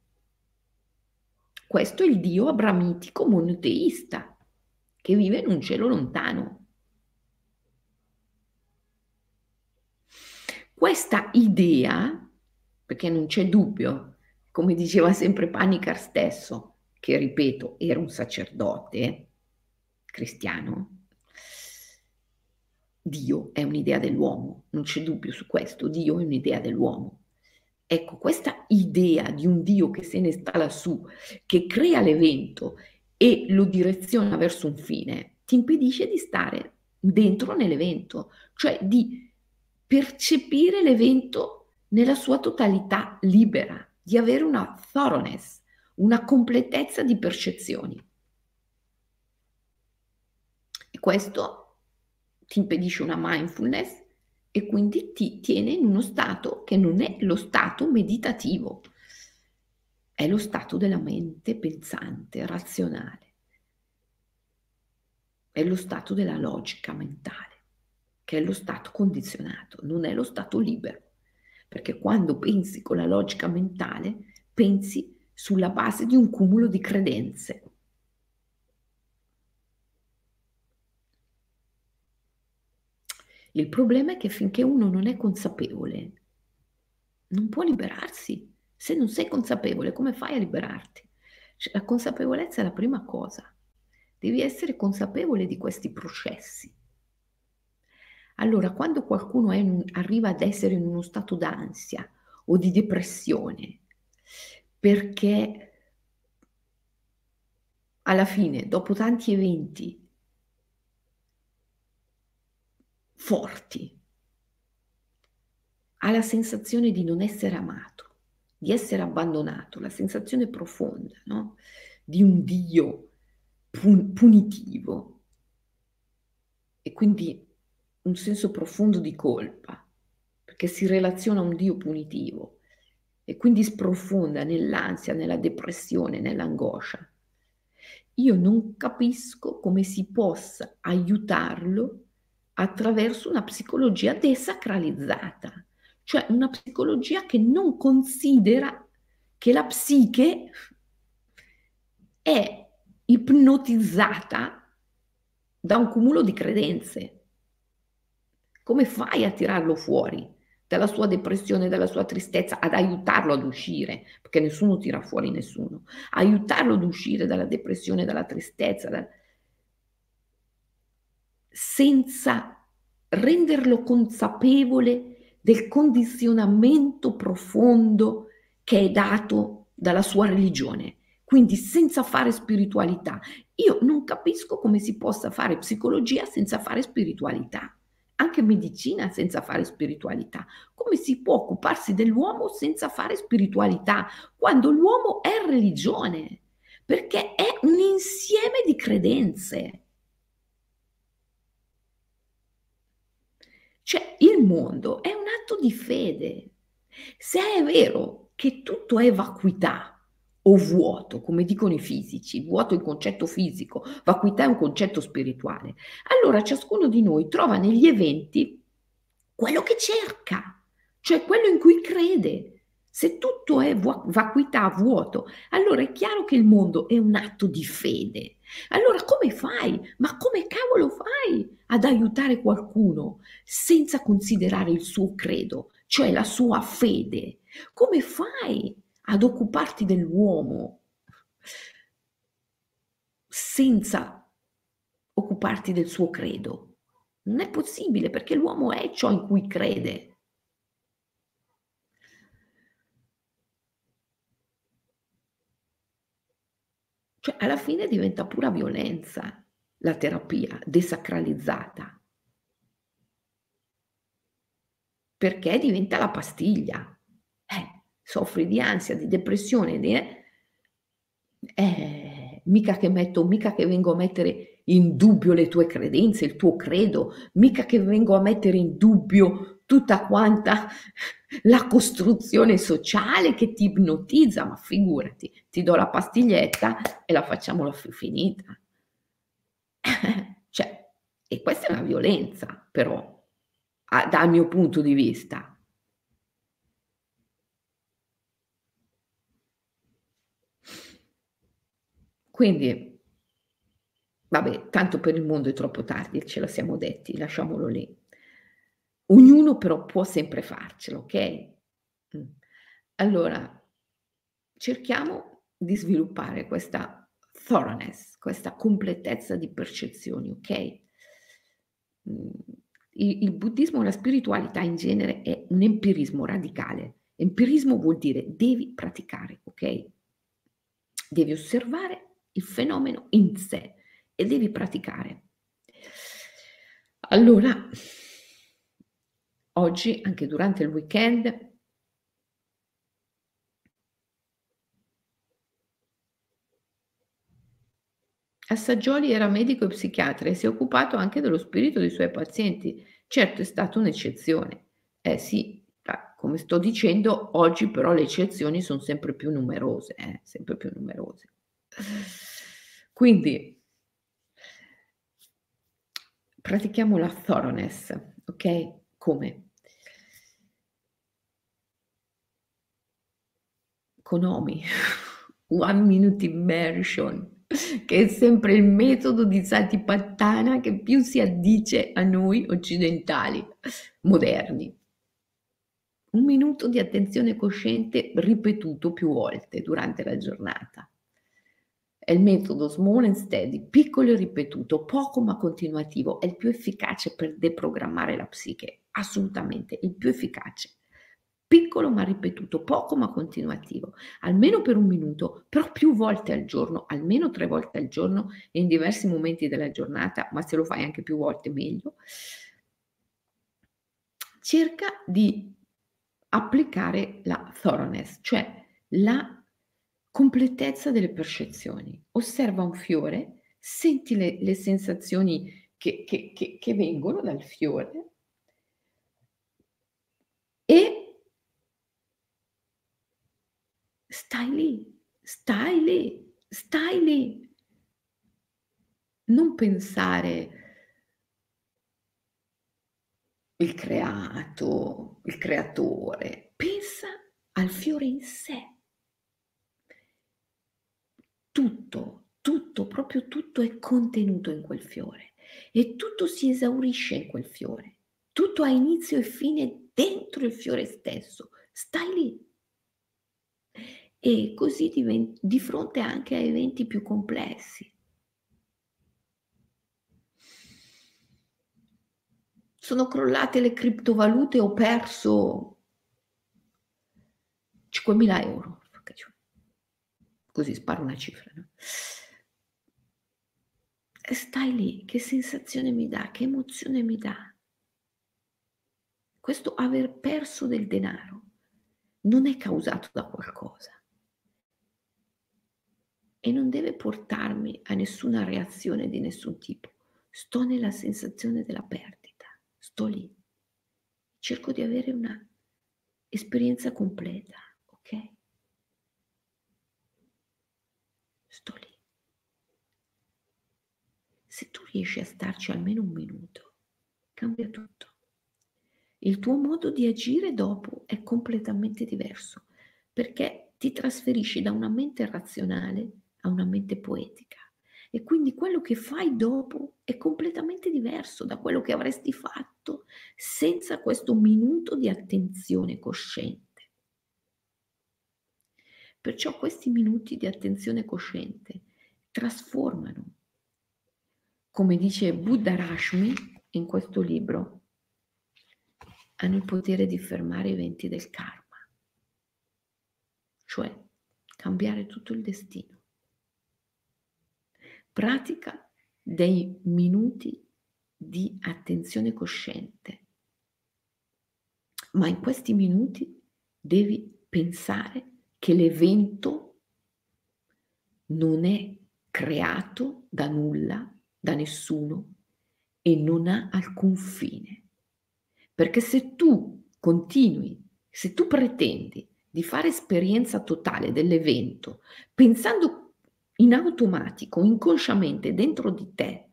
A: Questo è il Dio abramitico monoteista che vive in un cielo lontano. Questa idea, perché non c'è dubbio, come diceva sempre Panicar stesso, che ripeto era un sacerdote cristiano, Dio è un'idea dell'uomo, non c'è dubbio su questo, Dio è un'idea dell'uomo. Ecco, questa idea di un Dio che se ne sta lassù, che crea l'evento e lo direziona verso un fine, ti impedisce di stare dentro nell'evento, cioè di percepire l'evento nella sua totalità libera, di avere una thoroughness, una completezza di percezioni. E questo ti impedisce una mindfulness e quindi ti tiene in uno stato che non è lo stato meditativo, è lo stato della mente pensante, razionale, è lo stato della logica mentale, che è lo stato condizionato, non è lo stato libero, perché quando pensi con la logica mentale, pensi sulla base di un cumulo di credenze Il problema è che finché uno non è consapevole, non può liberarsi. Se non sei consapevole, come fai a liberarti? Cioè, la consapevolezza è la prima cosa. Devi essere consapevole di questi processi. Allora, quando qualcuno in, arriva ad essere in uno stato d'ansia o di depressione, perché alla fine, dopo tanti eventi, forti. Ha la sensazione di non essere amato, di essere abbandonato, la sensazione profonda no? di un Dio pun- punitivo e quindi un senso profondo di colpa, perché si relaziona a un Dio punitivo e quindi sprofonda nell'ansia, nella depressione, nell'angoscia. Io non capisco come si possa aiutarlo attraverso una psicologia desacralizzata, cioè una psicologia che non considera che la psiche è ipnotizzata da un cumulo di credenze. Come fai a tirarlo fuori dalla sua depressione, dalla sua tristezza, ad aiutarlo ad uscire? Perché nessuno tira fuori nessuno. Aiutarlo ad uscire dalla depressione, dalla tristezza, da senza renderlo consapevole del condizionamento profondo che è dato dalla sua religione, quindi senza fare spiritualità. Io non capisco come si possa fare psicologia senza fare spiritualità, anche medicina senza fare spiritualità. Come si può occuparsi dell'uomo senza fare spiritualità, quando l'uomo è religione? Perché è un insieme di credenze Cioè il mondo è un atto di fede. Se è vero che tutto è vacuità o vuoto, come dicono i fisici, vuoto è il concetto fisico, vacuità è un concetto spirituale, allora ciascuno di noi trova negli eventi quello che cerca, cioè quello in cui crede. Se tutto è vacuità, vuoto, allora è chiaro che il mondo è un atto di fede.
B: Allora come fai? Ma come cavolo fai ad aiutare qualcuno senza considerare il suo credo, cioè la sua fede? Come fai ad occuparti dell'uomo senza occuparti del suo credo? Non è possibile perché l'uomo è ciò in cui crede. Cioè, alla fine diventa pura violenza la terapia desacralizzata. Perché diventa la pastiglia. Eh, soffri di ansia, di depressione, di, eh, eh, mica che metto, mica che vengo a mettere in dubbio le tue credenze, il tuo credo, mica che vengo a mettere in dubbio tutta quanta la costruzione sociale che ti ipnotizza, ma figurati, ti do la pastiglietta e la facciamo la finita. cioè, e questa è una violenza, però, dal mio punto di vista. Quindi, vabbè, tanto per il mondo è troppo tardi, ce la siamo detti, lasciamolo lì. Ognuno però può sempre farcelo, ok? Mm. Allora, cerchiamo di sviluppare questa thoroughness, questa completezza di percezioni, ok? Mm. Il, il buddismo la spiritualità in genere è un empirismo radicale. Empirismo vuol dire devi praticare, ok? Devi osservare il fenomeno in sé e devi praticare. Allora, Oggi, anche durante il weekend, Assaggioli era medico e psichiatra e si è occupato anche dello spirito dei suoi pazienti. Certo è stata un'eccezione. Eh sì, come sto dicendo, oggi però le eccezioni sono sempre più numerose, eh, sempre più numerose. Quindi pratichiamo la thoroughness, ok? Come? Konomi, One Minute Immersion, che è sempre il metodo di Satipattana che più si addice a noi occidentali, moderni. Un minuto di attenzione cosciente ripetuto più volte durante la giornata. È il metodo small and steady, piccolo e ripetuto, poco ma continuativo, è il più efficace per deprogrammare la psiche, assolutamente, il più efficace. Piccolo ma ripetuto, poco ma continuativo, almeno per un minuto, però più volte al giorno, almeno tre volte al giorno e in diversi momenti della giornata, ma se lo fai anche più volte meglio. Cerca di applicare la thoroughness, cioè la completezza delle percezioni. Osserva un fiore, senti le, le sensazioni che, che, che, che vengono dal fiore e stai lì, stai lì, stai lì. Non pensare il creato, il creatore, pensa al fiore in sé tutto, tutto, proprio tutto è contenuto in quel fiore e tutto si esaurisce in quel fiore. Tutto ha inizio e fine dentro il fiore stesso. Stai lì. E così diventi, di fronte anche a eventi più complessi. Sono crollate le criptovalute, ho perso 5.000 euro così sparo una cifra. No? E stai lì, che sensazione mi dà, che emozione mi dà? Questo aver perso del denaro non è causato da qualcosa e non deve portarmi a nessuna reazione di nessun tipo. Sto nella sensazione della perdita, sto lì. Cerco di avere una esperienza completa, ok? sto lì. Se tu riesci a starci almeno un minuto, cambia tutto. Il tuo modo di agire dopo è completamente diverso perché ti trasferisci da una mente razionale a una mente poetica E quindi quello che fai dopo è completamente diverso da quello che avresti fatto senza questo minuto di attenzione cosciente. Perciò questi minuti di attenzione cosciente trasformano. Come dice Buddha Rashmi in questo libro, hanno il potere di fermare i venti del karma, cioè cambiare tutto il destino. Pratica dei minuti di attenzione cosciente, ma in questi minuti devi pensare che l'evento non è creato da nulla, da nessuno e non ha alcun fine. Perché se tu continui, se tu pretendi di fare esperienza totale dell'evento pensando in automatico, inconsciamente dentro di te,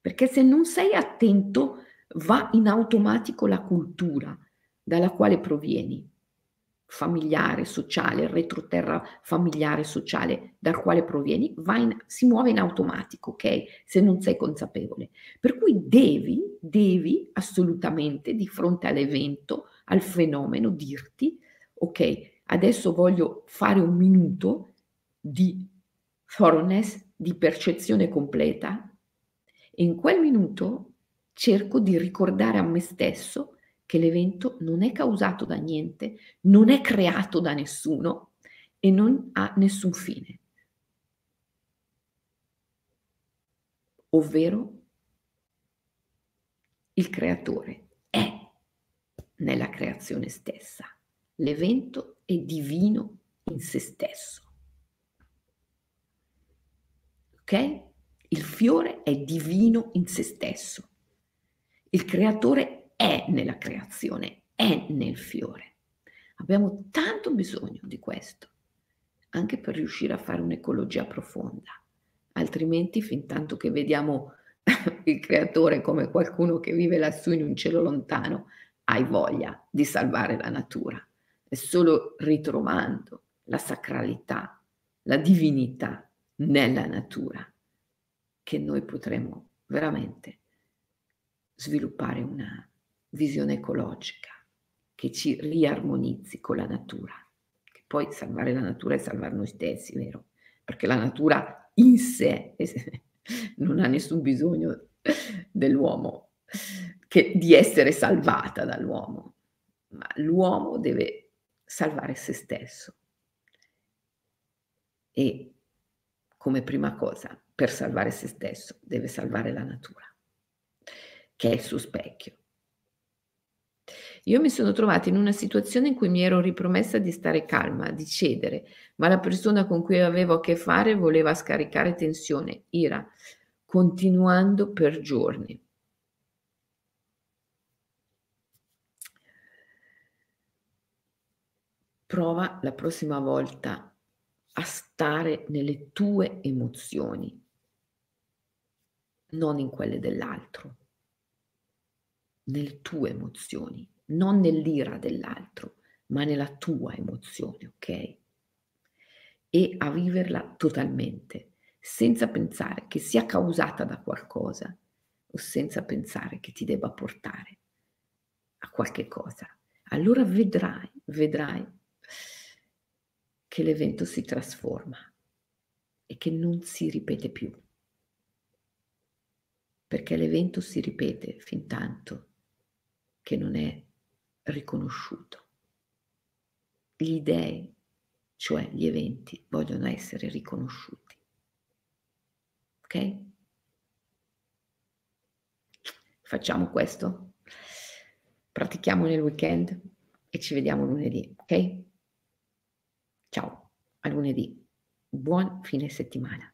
B: perché se non sei attento va in automatico la cultura dalla quale provieni familiare, sociale, il retroterra familiare, sociale dal quale provieni, in, si muove in automatico, ok? Se non sei consapevole. Per cui devi, devi assolutamente di fronte all'evento, al fenomeno, dirti, ok, adesso voglio fare un minuto di thoroughness, di percezione completa, e in quel minuto cerco di ricordare a me stesso che l'evento non è causato da niente, non è creato da nessuno e non ha nessun fine. Ovvero il creatore è nella creazione stessa. L'evento è divino in se stesso. Ok? Il fiore è divino in se stesso. Il creatore è nella creazione, è nel fiore. Abbiamo tanto bisogno di questo, anche per riuscire a fare un'ecologia profonda. Altrimenti, fin tanto che vediamo il creatore come qualcuno che vive lassù in un cielo lontano, hai voglia di salvare la natura. È solo ritrovando la sacralità, la divinità nella natura che noi potremo veramente sviluppare una visione ecologica che ci riarmonizzi con la natura. Che poi salvare la natura è salvare noi stessi, vero? Perché la natura in sé non ha nessun bisogno dell'uomo, che, di essere salvata dall'uomo, ma l'uomo deve salvare se stesso. E come prima cosa, per salvare se stesso, deve salvare la natura, che è il suo specchio. Io mi sono trovata in una situazione in cui mi ero ripromessa di stare calma, di cedere, ma la persona con cui avevo a che fare voleva scaricare tensione, ira, continuando per giorni. Prova la prossima volta a stare nelle tue emozioni, non in quelle dell'altro, nelle tue emozioni non nell'ira dell'altro, ma nella tua emozione, ok? E a viverla totalmente, senza pensare che sia causata da qualcosa o senza pensare che ti debba portare a qualche cosa. Allora vedrai, vedrai che l'evento si trasforma e che non si ripete più. Perché l'evento si ripete fin tanto che non è riconosciuto. Gli dei, cioè gli eventi, vogliono essere riconosciuti. Ok? Facciamo questo. Pratichiamo nel weekend e ci vediamo lunedì, ok? Ciao, a lunedì. Buon fine settimana.